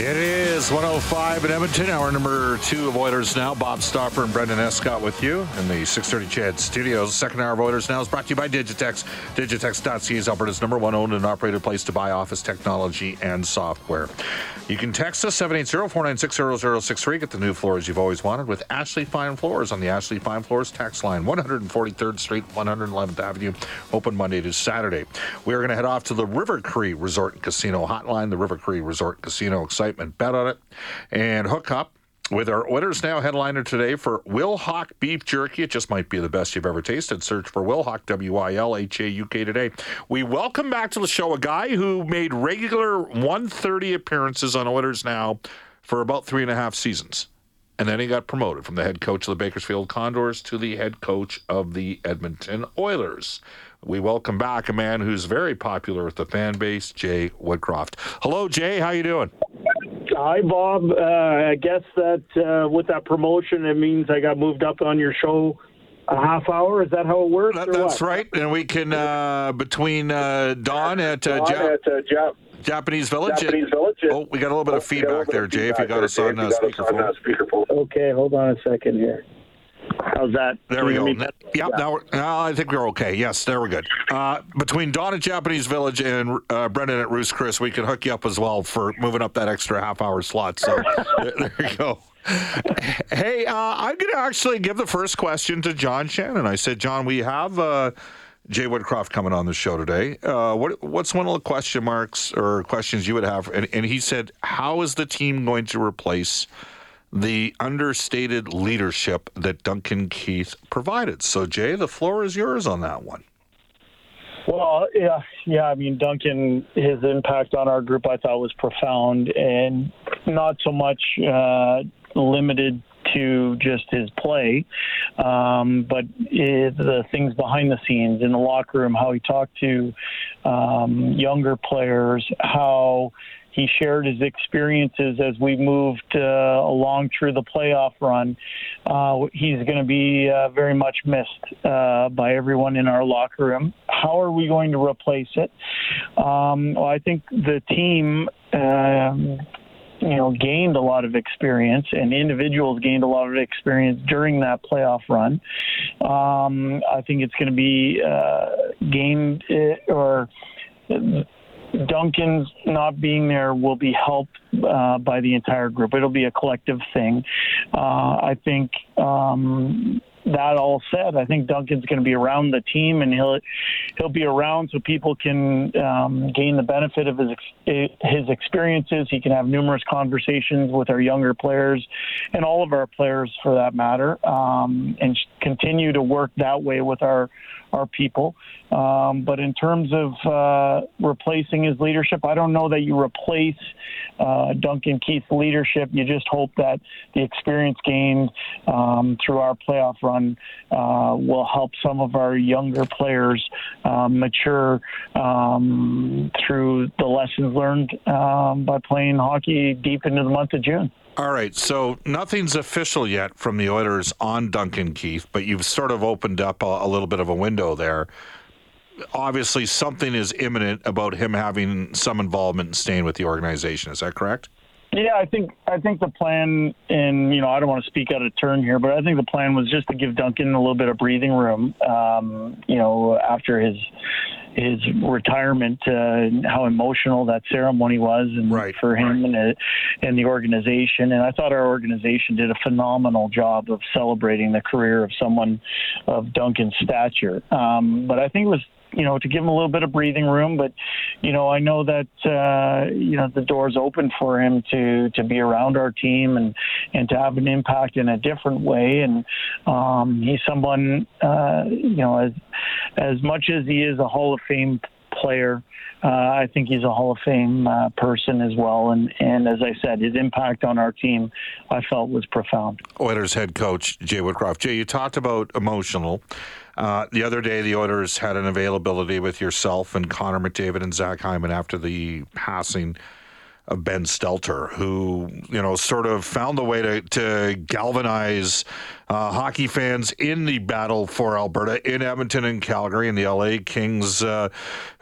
It is 105 in Edmonton, hour number two of Oilers Now. Bob Stauffer and Brendan Escott with you in the 630 CHED studios. Second hour of Oilers Now is brought to you by Digitex. Digitex.ca is Alberta's number one owned and operated place to buy office technology and software. You can text us 780-496-0063. Get the new floors you've always wanted with Ashley Fine Floors on the Ashley Fine Floors tax line, 143rd Street, 111th Avenue, open Monday to Saturday. We are going to head off to the River Cree Resort and Casino hotline, the River Cree Resort Casino excitement. Bet on it and hook up with our Oilers Now headliner today for Wilhauk Beef Jerky. It just might be the best you've ever tasted. Search for Wilhauk, W I L H A U K today. We welcome back to the show a guy who made regular 130 appearances on Oilers Now for about three and a half seasons. And then he got promoted from the head coach of the Bakersfield Condors to the head coach of the Edmonton Oilers. We welcome back a man who's very popular with the fan base, Jay Woodcroft. Hello, Jay. How you doing? Hi, Bob. Uh, I guess that uh, with that promotion, it means I got moved up on your show a half hour. Is that how it works? That, that's what? right. And we can uh, between uh, Don at uh, Jap- at, uh, Jap- Japanese Village. Japanese Village. Oh, we got a little bit of Oh, we got a feedback there, Jay. If you got there, us on uh, got us on, speakerphone. uh, speakerphone. Okay, hold on a second here. How's that? There we go. Yep, now, we're, now I think we're okay. Yes, there we're good. Uh, between Don at Japanese Village and uh, Brendan at Ruth's Chris, we can hook you up as well for moving up that extra half hour slot. So there, there you go. Hey, uh, I'm going to actually give the first question to John Shannon. I said, John, we have uh, Jay Woodcroft coming on the show today. Uh, what, what's one of the question marks or questions you would have? And, and he said, How is the team going to replace the understated leadership that Duncan Keith provided? So, Jay, the floor is yours on that one. Well, yeah, yeah. I mean, Duncan, his impact on our group, I thought was profound, and not so much uh, limited to just his play, um, but it, the things behind the scenes in the locker room, how he talked to um, younger players, how he shared his experiences as we moved uh, along through the playoff run. Uh, he's going to be uh, very much missed uh, by everyone in our locker room. How are we going to replace it? Um, well, I think the team. Um, you know, gained a lot of experience, and individuals gained a lot of experience during that playoff run. Um, I think it's going to be uh, gained uh, or Duncan's not being there will be helped uh, by the entire group. It'll be a collective thing. Uh, I think. Um, that all said, I think Duncan's going to be around the team, and he'll he'll be around so people can um, gain the benefit of his his experiences. He can have numerous conversations with our younger players, and all of our players for that matter, um, and continue to work that way with our our people. Um, but in terms of uh, replacing his leadership, I don't know that you replace uh, Duncan Keith's leadership. You just hope that the experience gained um, through our playoff run uh, will help some of our younger players um, mature um, through the lessons learned um, by playing hockey deep into the month of June. All right, so nothing's official yet from the Oilers on Duncan Keith, but you've sort of opened up a, a little bit of a window there. Obviously, something is imminent about him having some involvement in staying with the organization. Is that correct? Yeah, I think I think the plan, and you know, I don't want to speak out of turn here, but I think the plan was just to give Duncan a little bit of breathing room. Um, you know, after his his retirement, uh, how emotional that ceremony was, and Right. for him and uh, and the organization. And I thought our organization did a phenomenal job of celebrating the career of someone of Duncan's stature. Um, but I think it was you know, to give him a little bit of breathing room. But, you know, I know that, uh, you know, the door's open for him to, to be around our team and, and to have an impact in a different way. And um, he's someone, uh, you know, as, as much as he is a Hall of Fame player, uh, I think he's a Hall of Fame uh, person as well. And, and as I said, his impact on our team, I felt was profound. Oilers head coach Jay Woodcroft. Jay, you talked about emotional. Uh, the other day, the Oilers had an availability with yourself and Connor McDavid and Zach Hyman after the passing of Ben Stelter, who you know sort of found the way to to galvanize uh, hockey fans in the battle for Alberta in Edmonton and Calgary and the LA Kings uh,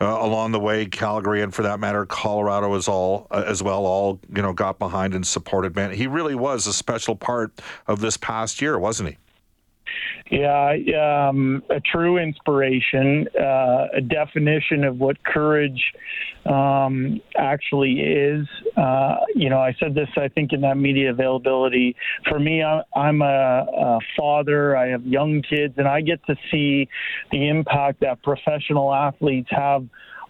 uh, along the way. Calgary and for that matter, Colorado as all uh, as well. All you know got behind and supported Ben. He really was a special part of this past year, wasn't he? Yeah, um, a true inspiration, uh, a definition of what courage um, actually is. Uh, you know, I said this, I think, in that media availability. For me, I'm a, a father, I have young kids, and I get to see the impact that professional athletes have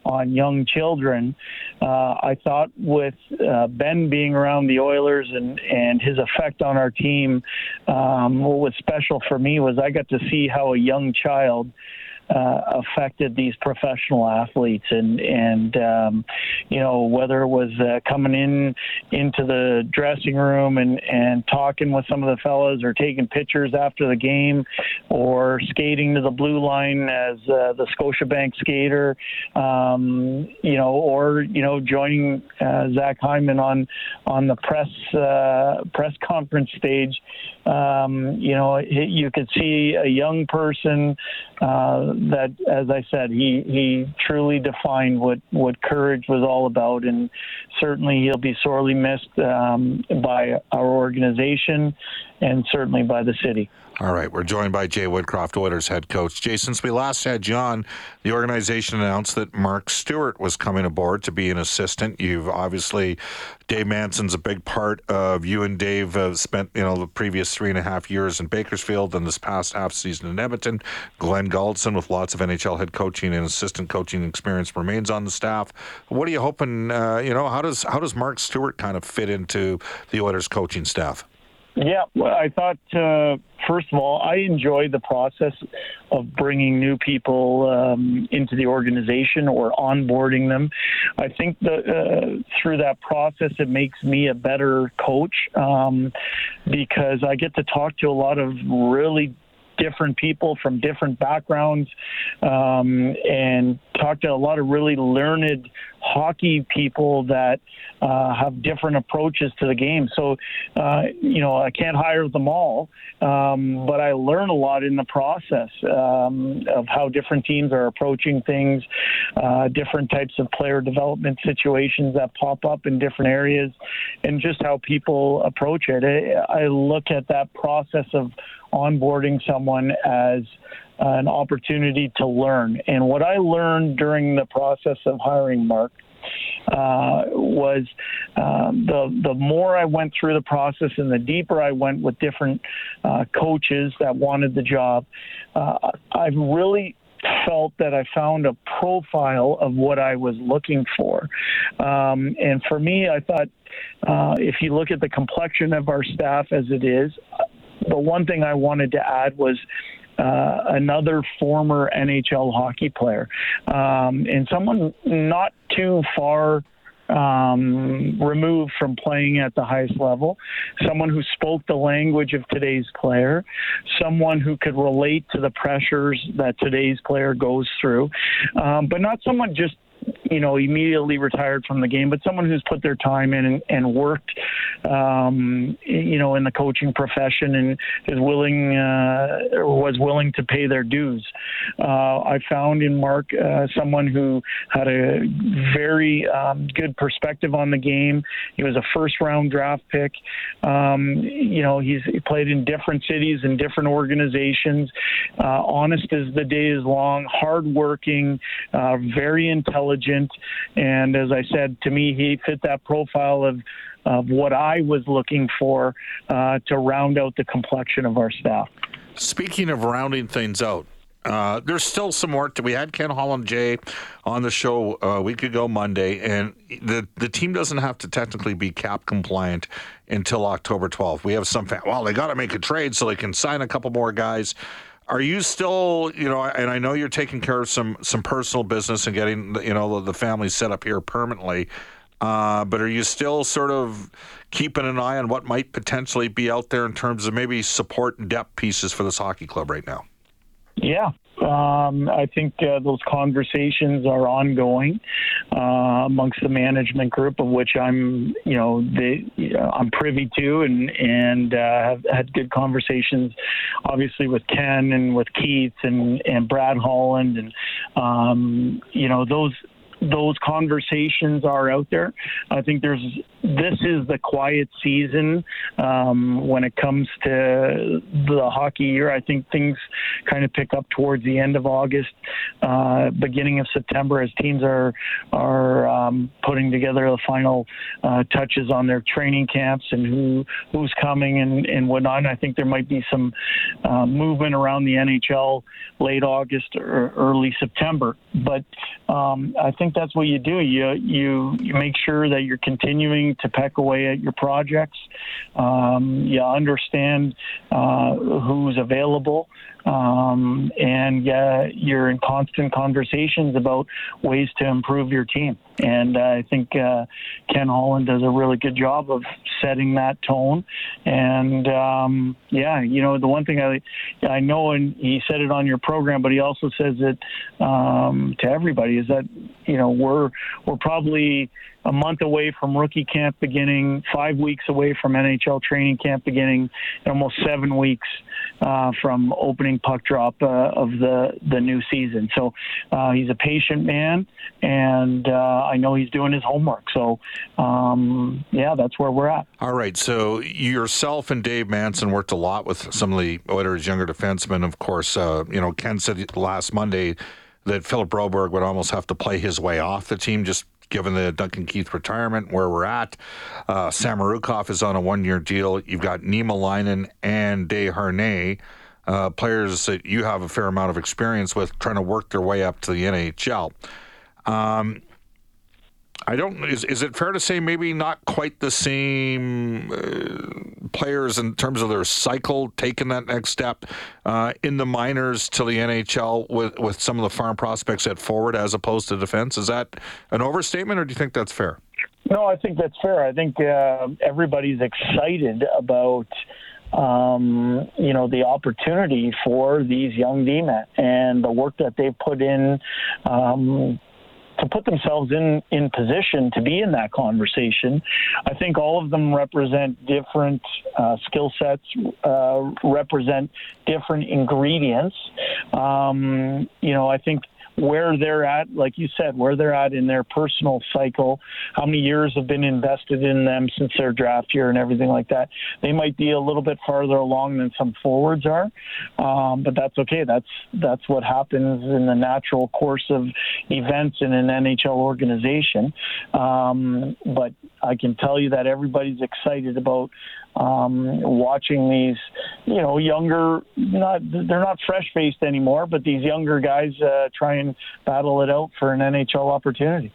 on young children. Uh, I thought with uh, Ben being around the Oilers and, and his effect on our team, um, what was special for me was I got to see how a young child uh, affected these professional athletes, and and um, you know whether it was uh, coming in into the dressing room and and talking with some of the fellas, or taking pictures after the game, or skating to the blue line as uh, the Scotiabank skater, um, you know, or you know joining uh, Zach Hyman on on the press uh, press conference stage. Um, you know, you could see a young person uh, that, as I said, he he truly defined what what courage was all about, and certainly he'll be sorely missed um, by our organization and certainly by the city. All right, we're joined by Jay Woodcroft, Oilers head coach. Jay, since we last had John, the organization announced that Mark Stuart was coming aboard to be an assistant. You've obviously, Dave Manson's a big part of you and Dave spent, you know, the previous three and a half years in Bakersfield and this past half season in Edmonton. Glenn Gulutzan, with lots of NHL head coaching and assistant coaching experience, remains on the staff. What are you hoping? Uh, you know, how does how does Mark Stuart kind of fit into the Oilers coaching staff? Yeah, I thought uh, first of all, I enjoy the process of bringing new people um, into the organization or onboarding them. I think that uh, through that process, it makes me a better coach um, because I get to talk to a lot of really different people from different backgrounds um, and talk to a lot of really learned hockey people that uh, have different approaches to the game. So, uh, you know, I can't hire them all, um, but I learn a lot in the process um, of how different teams are approaching things, uh, different types of player development situations that pop up in different areas, and just how people approach it. I, I look at that process of onboarding someone as an opportunity to learn. And what I learned during the process of hiring Mark uh, was uh, the the more I went through the process and the deeper I went with different uh, coaches that wanted the job, uh, I've really felt that I found a profile of what I was looking for. Um, and for me, I thought uh, if you look at the complexion of our staff as it is, the one thing I wanted to add was uh, another former NHL hockey player um, and someone not too far um, removed from playing at the highest level, someone who spoke the language of today's player, someone who could relate to the pressures that today's player goes through, um, but not someone just you know, immediately retired from the game, but someone who's put their time in and, and worked, um, you know, in the coaching profession and is willing uh, or was willing to pay their dues. Uh, I found in Mark uh, someone who had a very um, good perspective on the game. He was a first round draft pick. Um, you know, he's he played in different cities and different organizations. Uh, honest as the day is long, hardworking, uh, very intelligent intelligent, and as I said, to me, he fit that profile of of what I was looking for uh, to round out the complexion of our staff. Speaking of rounding things out, uh, there's still some work. To, we had Ken Holland Jay on the show a week ago Monday, and the the team doesn't have to technically be cap compliant until October 12th. We have some. fan, Well, they got to make a trade so they can sign a couple more guys. Are you still, you know, and I know you're taking care of some some personal business and getting, you know, the family set up here permanently. Uh, but are you still sort of keeping an eye on what might potentially be out there in terms of maybe support and depth pieces for this hockey club right now? Yeah, um, I think uh, those conversations are ongoing uh, amongst the management group, of which I'm, you know, the, I'm privy to, and and uh, have had good conversations, obviously with Ken and with Keith and and Brad Holland, and um, you know those those conversations are out there. I think there's this is the quiet season um, when it comes to the hockey year. I think things kind of pick up towards the end of August, uh, beginning of September, as teams are are um, putting together the final uh, touches on their training camps and who who's coming and, and whatnot. And I think there might be some uh, movement around the NHL late August or early September. But um, I think that's what you do. You you you make sure that you're continuing to peck away at your projects. Um, you understand uh, who's available, um, and uh, you're in constant conversations about ways to improve your team. And uh, I think uh, Ken Holland does a really good job of setting that tone. And um, yeah, you know, the one thing I I know, and he said it on your program, but he also says it um, to everybody is that you know we're we're probably a month away from rookie camp beginning, five weeks away from NHL training camp beginning, and almost seven weeks uh, from opening puck drop uh, of the the new season. So uh, he's a patient man, and uh, I know he's doing his homework. So um, yeah, that's where we're at. All right. So yourself and Dave Manson worked a lot with some of the Oilers' younger defensemen. Of course, uh, you know Ken said last Monday that Philip Broberg would almost have to play his way off the team just given the Duncan Keith retirement, where we're at. Uh, Samorukov is on a one year deal. You've got Niemelainen and Desharnais, uh, players that you have a fair amount of experience with trying to work their way up to the NHL. Um, I don't. Is, is it fair to say maybe not quite the same uh, players in terms of their cycle taking that next step uh, in the minors to the NHL with with some of the farm prospects at forward as opposed to defense? Is that an overstatement, or do you think that's fair? No, I think that's fair. I think uh, everybody's excited about um, you know, the opportunity for these young D-men and the work that they've put in um, to put themselves in in position to be in that conversation. I think all of them represent different uh, skill sets, uh, represent different ingredients. Um, you know, I think where they're at, like you said, where they're at in their personal cycle, how many years have been invested in them since their draft year and everything like that. They might be a little bit farther along than some forwards are, um, but that's okay. That's that's what happens in the natural course of events in an NHL organization. Um, but I can tell you that everybody's excited about um, watching these, you know, younger, not they're not fresh faced anymore, but these younger guys uh, try and battle it out for an NHL opportunity.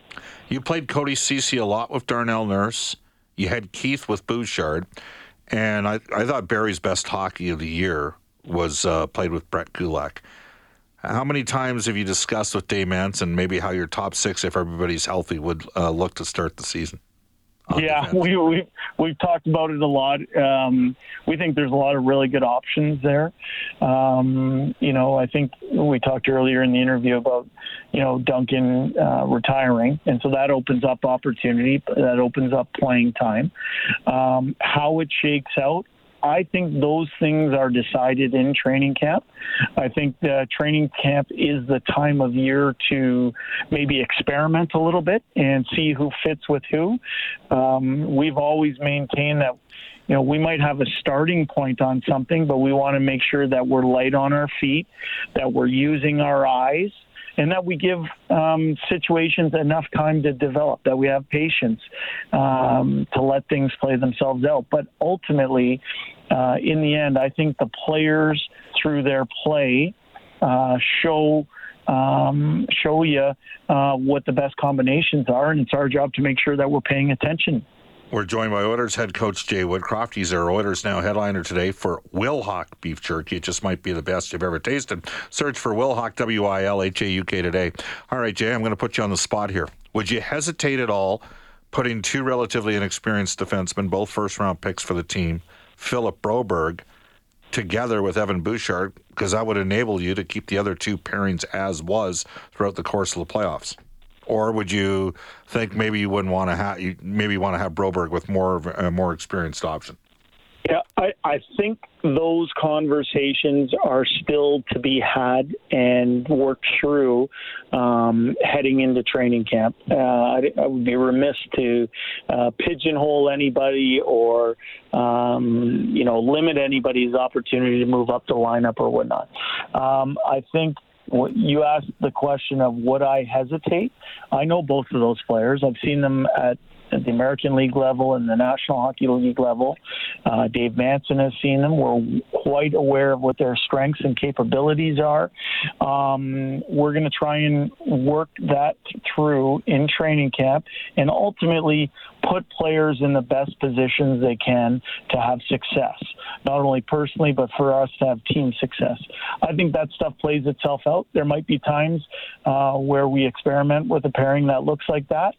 You played Cody Ceci a lot with Darnell Nurse. You had Keith with Bouchard, and I, I thought Barrie's best hockey of the year was uh, played with Brett Kulak. How many times have you discussed with Dave Manson maybe how your top six, if everybody's healthy, would uh, look to start the season? Yeah, we, we we've talked about it a lot. Um, we think there's a lot of really good options there. Um, you know, I think we talked earlier in the interview about you know Duncan uh, retiring, and so that opens up opportunity. That opens up playing time. Um, how it shakes out, I think those things are decided in training camp. I think the training camp is the time of year to maybe experiment a little bit and see who fits with who. Um, we've always maintained that you know, we might have a starting point on something, but we want to make sure that we're light on our feet, that we're using our eyes, and that we give um, situations enough time to develop, that we have patience um, to let things play themselves out. But ultimately, uh, in the end, I think the players through their play uh, show um, show you uh, what the best combinations are, and it's our job to make sure that we're paying attention we're joined by Oilers head coach Jay Woodcroft. He's our Oilers Now headliner today for Wilhauk beef jerky. It just might be the best you've ever tasted. Search for Wilhauk, W I L H A U K today. All right, Jay, I'm going to put you on the spot here. Would you hesitate at all putting two relatively inexperienced defensemen, both first round picks for the team, Philip Broberg together with Evan Bouchard because that would enable you to keep the other two pairings as was throughout the course of the playoffs? Or would you think maybe you wouldn't want to have you maybe want to have Broberg with more of a more experienced option? Yeah, I, I think those conversations are still to be had and worked through um, heading into training camp. Uh, I, I, would be remiss to uh, pigeonhole anybody or um, you know limit anybody's opportunity to move up the lineup or whatnot. Um, I think you asked the question of would I hesitate? I know both of those players. I've seen them at at the American League level and the National Hockey League level. Uh, Dave Manson has seen them. We're quite aware of what their strengths and capabilities are. Um, we're going to try and work that through in training camp and ultimately put players in the best positions they can to have success, not only personally, but for us to have team success. I think that stuff plays itself out. There might be times uh, where we experiment with a pairing that looks like that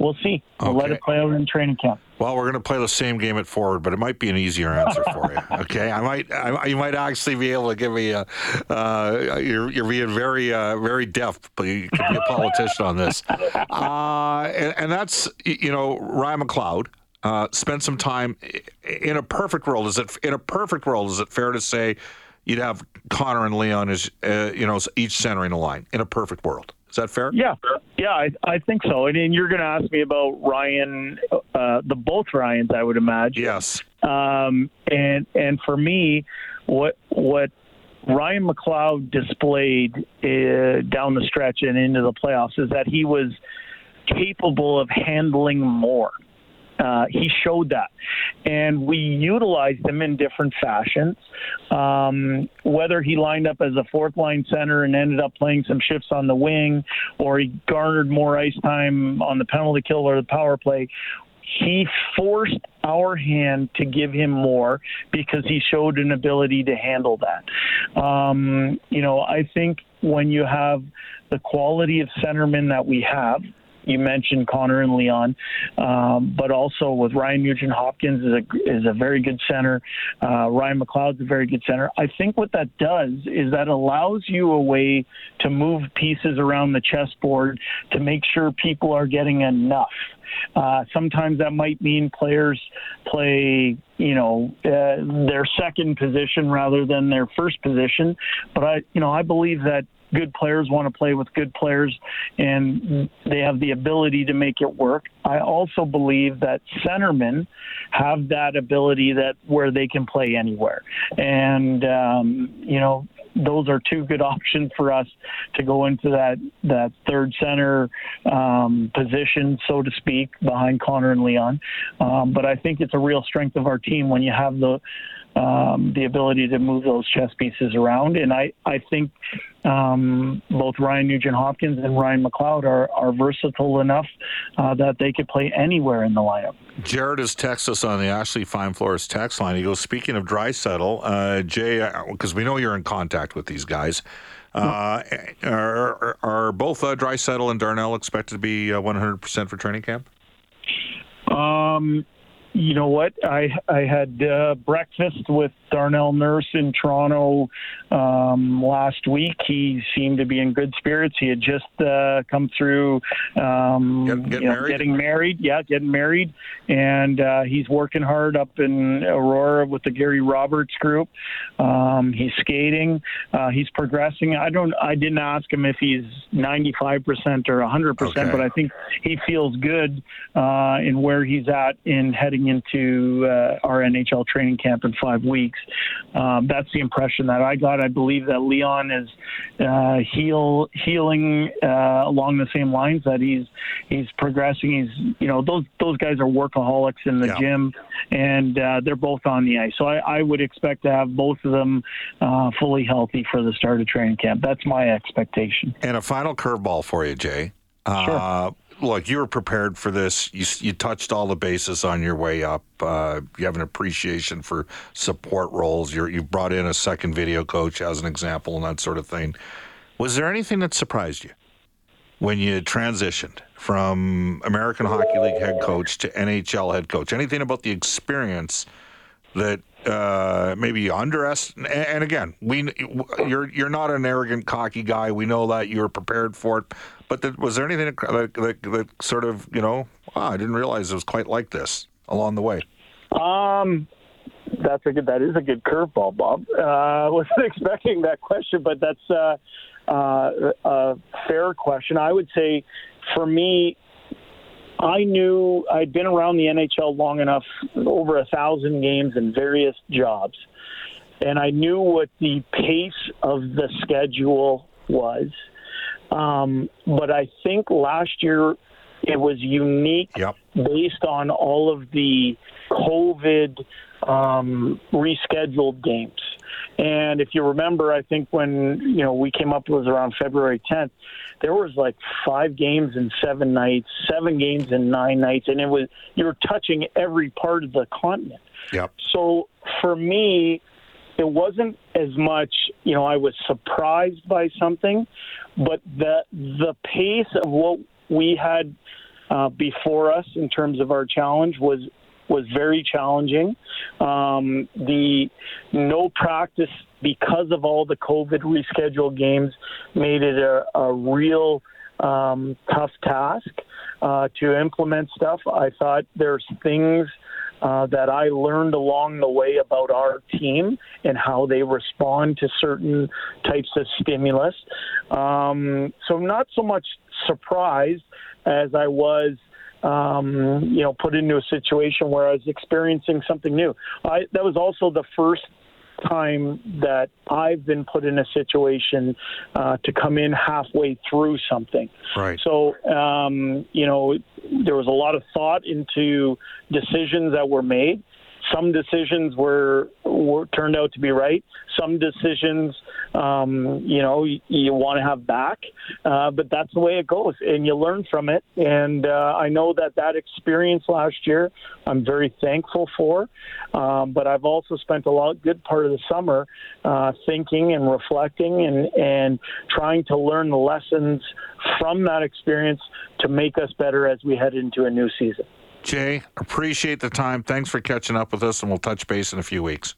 we'll see. We'll okay. let it play out in training camp. Well, we're going to play the same game at forward, but it might be an easier answer for you. Okay, I might, I, you might actually be able to give me a. Uh, you're, you're being very, uh, very deft, but you can be a politician on this. Uh, and, and, that's you know Ryan McLeod. Uh, spent some time in a perfect world. Is it in a perfect world? Is it fair to say you'd have Connor and Leon as uh, you know each centering a line in a perfect world? Is that fair? Yeah, yeah, I, I think so. And, and you're going to ask me about Ryan, uh, the both Ryans, I would imagine. Yes. Um, and and for me, what what Ryan McLeod displayed uh, down the stretch and into the playoffs is that he was capable of handling more. Uh, he showed that. And we utilized him in different fashions. Um, whether he lined up as a fourth line center and ended up playing some shifts on the wing, or he garnered more ice time on the penalty kill or the power play, he forced our hand to give him more because he showed an ability to handle that. Um, you know, I think when you have the quality of centermen that we have, you mentioned Connor and Leon, um, but also with Ryan Nugent Hopkins is a is a very good center. Uh, Ryan McLeod's a very good center. I think what that does is that allows you a way to move pieces around the chessboard to make sure people are getting enough. Uh, sometimes that might mean players play, you know, uh, their second position rather than their first position. But I, you know, I believe that good players want to play with good players and they have the ability to make it work. I also believe that centermen have that ability that where they can play anywhere. And um, you know, those are two good options for us to go into that that third center um, position, so to speak, behind Connor and Leon. Um, but I think it's a real strength of our team when you have the um, the ability to move those chess pieces around. And I, I think um, both Ryan Nugent Hopkins and Ryan McLeod are, are versatile enough uh, that they could play anywhere in the lineup. Jared has texted us on the Ashley Fine Floors text line. He goes, Speaking of Draisaitl, uh, Jay, because uh, we know you're in contact with these guys. Uh, are, are, both uh, Draisaitl and Darnell expected to be 100% uh, for training camp? Um, you know what? I I had uh, breakfast with Darnell Nurse in Toronto um, last week. He seemed to be in good spirits. He had just uh, come through um, get, get you know, married? getting married. Yeah, getting married, and uh, he's working hard up in Aurora with the Gary Roberts group. Um, he's skating. Uh, he's progressing. I don't. I didn't ask him if he's 95 percent or 100 okay. percent, but I think he feels good uh, in where he's at in heading into uh, our NHL training camp in five weeks. Um, that's the impression that I got. I believe that Leon is uh, heal healing uh, along the same lines that he's he's progressing. He's you know those those guys are workaholics in the yeah. gym, and uh, they're both on the ice. So I, I, would expect to have both of them uh, fully healthy for the start of training camp. That's my expectation. And a final curveball for you, Jay. Sure. Look, you were prepared for this. You, you touched all the bases on your way up. Uh, you have an appreciation for support roles. you have brought in a second video coach as an example and that sort of thing. Was there anything that surprised you when you transitioned from American Hockey League head coach to NHL head coach? Anything about the experience that uh, maybe underestimate. And again, we you're you're not an arrogant, cocky guy. We know that you're prepared for it. But that, was there anything that, that, that, sort of you know? Wow, I didn't realize it was quite like this along the way. Um, that's a good. That is a good curveball, Bob. I uh, wasn't expecting that question, but that's uh, uh, a fair question. I would say, for me, I knew I'd been around the NHL long enough, over a thousand games in various jobs, and I knew what the pace of the schedule was. Um, but I think last year it was unique yep. based on all of the COVID um, rescheduled games. And if you remember, I think when you know we came up it was around February 10th, there was like five games in seven nights, seven games in nine nights, and it was you were touching every part of the continent. Yep. So for me, it wasn't as much you know I was surprised by something, but the the pace of what we had uh, before us in terms of our challenge was was very challenging. Um, the no practice because of all the COVID rescheduled games made it a, a real um, tough task uh, to implement stuff. I thought there's things. Uh, that I learned along the way about our team and how they respond to certain types of stimulus. Um, so, not so much surprised as I was um, you know, put into a situation where I was experiencing something new. I, that was also the first time that I've been put in a situation uh, to come in halfway through something. Right. So, um, you know, there was a lot of thought into decisions that were made. Some decisions were, were turned out to be right. Some decisions, um, you know, you, you want to have back, uh, but that's the way it goes, and you learn from it. And uh, I know that that experience last year, I'm very thankful for. Um, but I've also spent a lot good part of the summer uh, thinking and reflecting and and trying to learn the lessons from that experience to make us better as we head into a new season. Jay, appreciate the time. Thanks for catching up with us, and we'll touch base in a few weeks.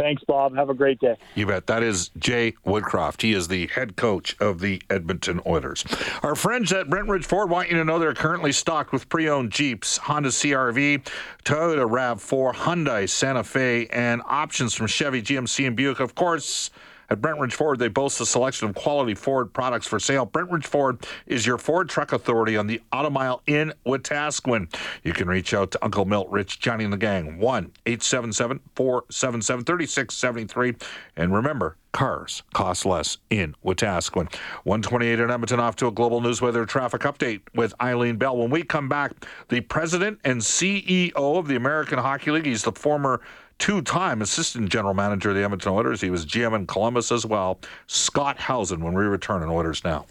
Thanks, Bob. Have a great day. You bet. That is Jay Woodcroft. He is the head coach of the Edmonton Oilers. Our friends at Brentridge Ford want you to know they're currently stocked with pre owned Jeeps, Honda CRV, Toyota RAV4, Hyundai Santa Fe, and options from Chevy, GMC, and Buick. Of course, at Brentridge Ford, they boast a selection of quality Ford products for sale. Brentridge Ford is your Ford truck authority on the Auto Mile in Wetaskiwin. You can reach out to Uncle Milt, Rich, Johnny, and the gang. 1 877 477 3673. And remember, cars cost less in Wetaskiwin. 128 in Edmonton off to a global news weather traffic update with Eileen Bell. When we come back, the president and CEO of the American Hockey League, he's the former two time assistant general manager of the Edmonton Oilers. He was GM in Columbus as well. Scott Howson when we return in Oilers Now.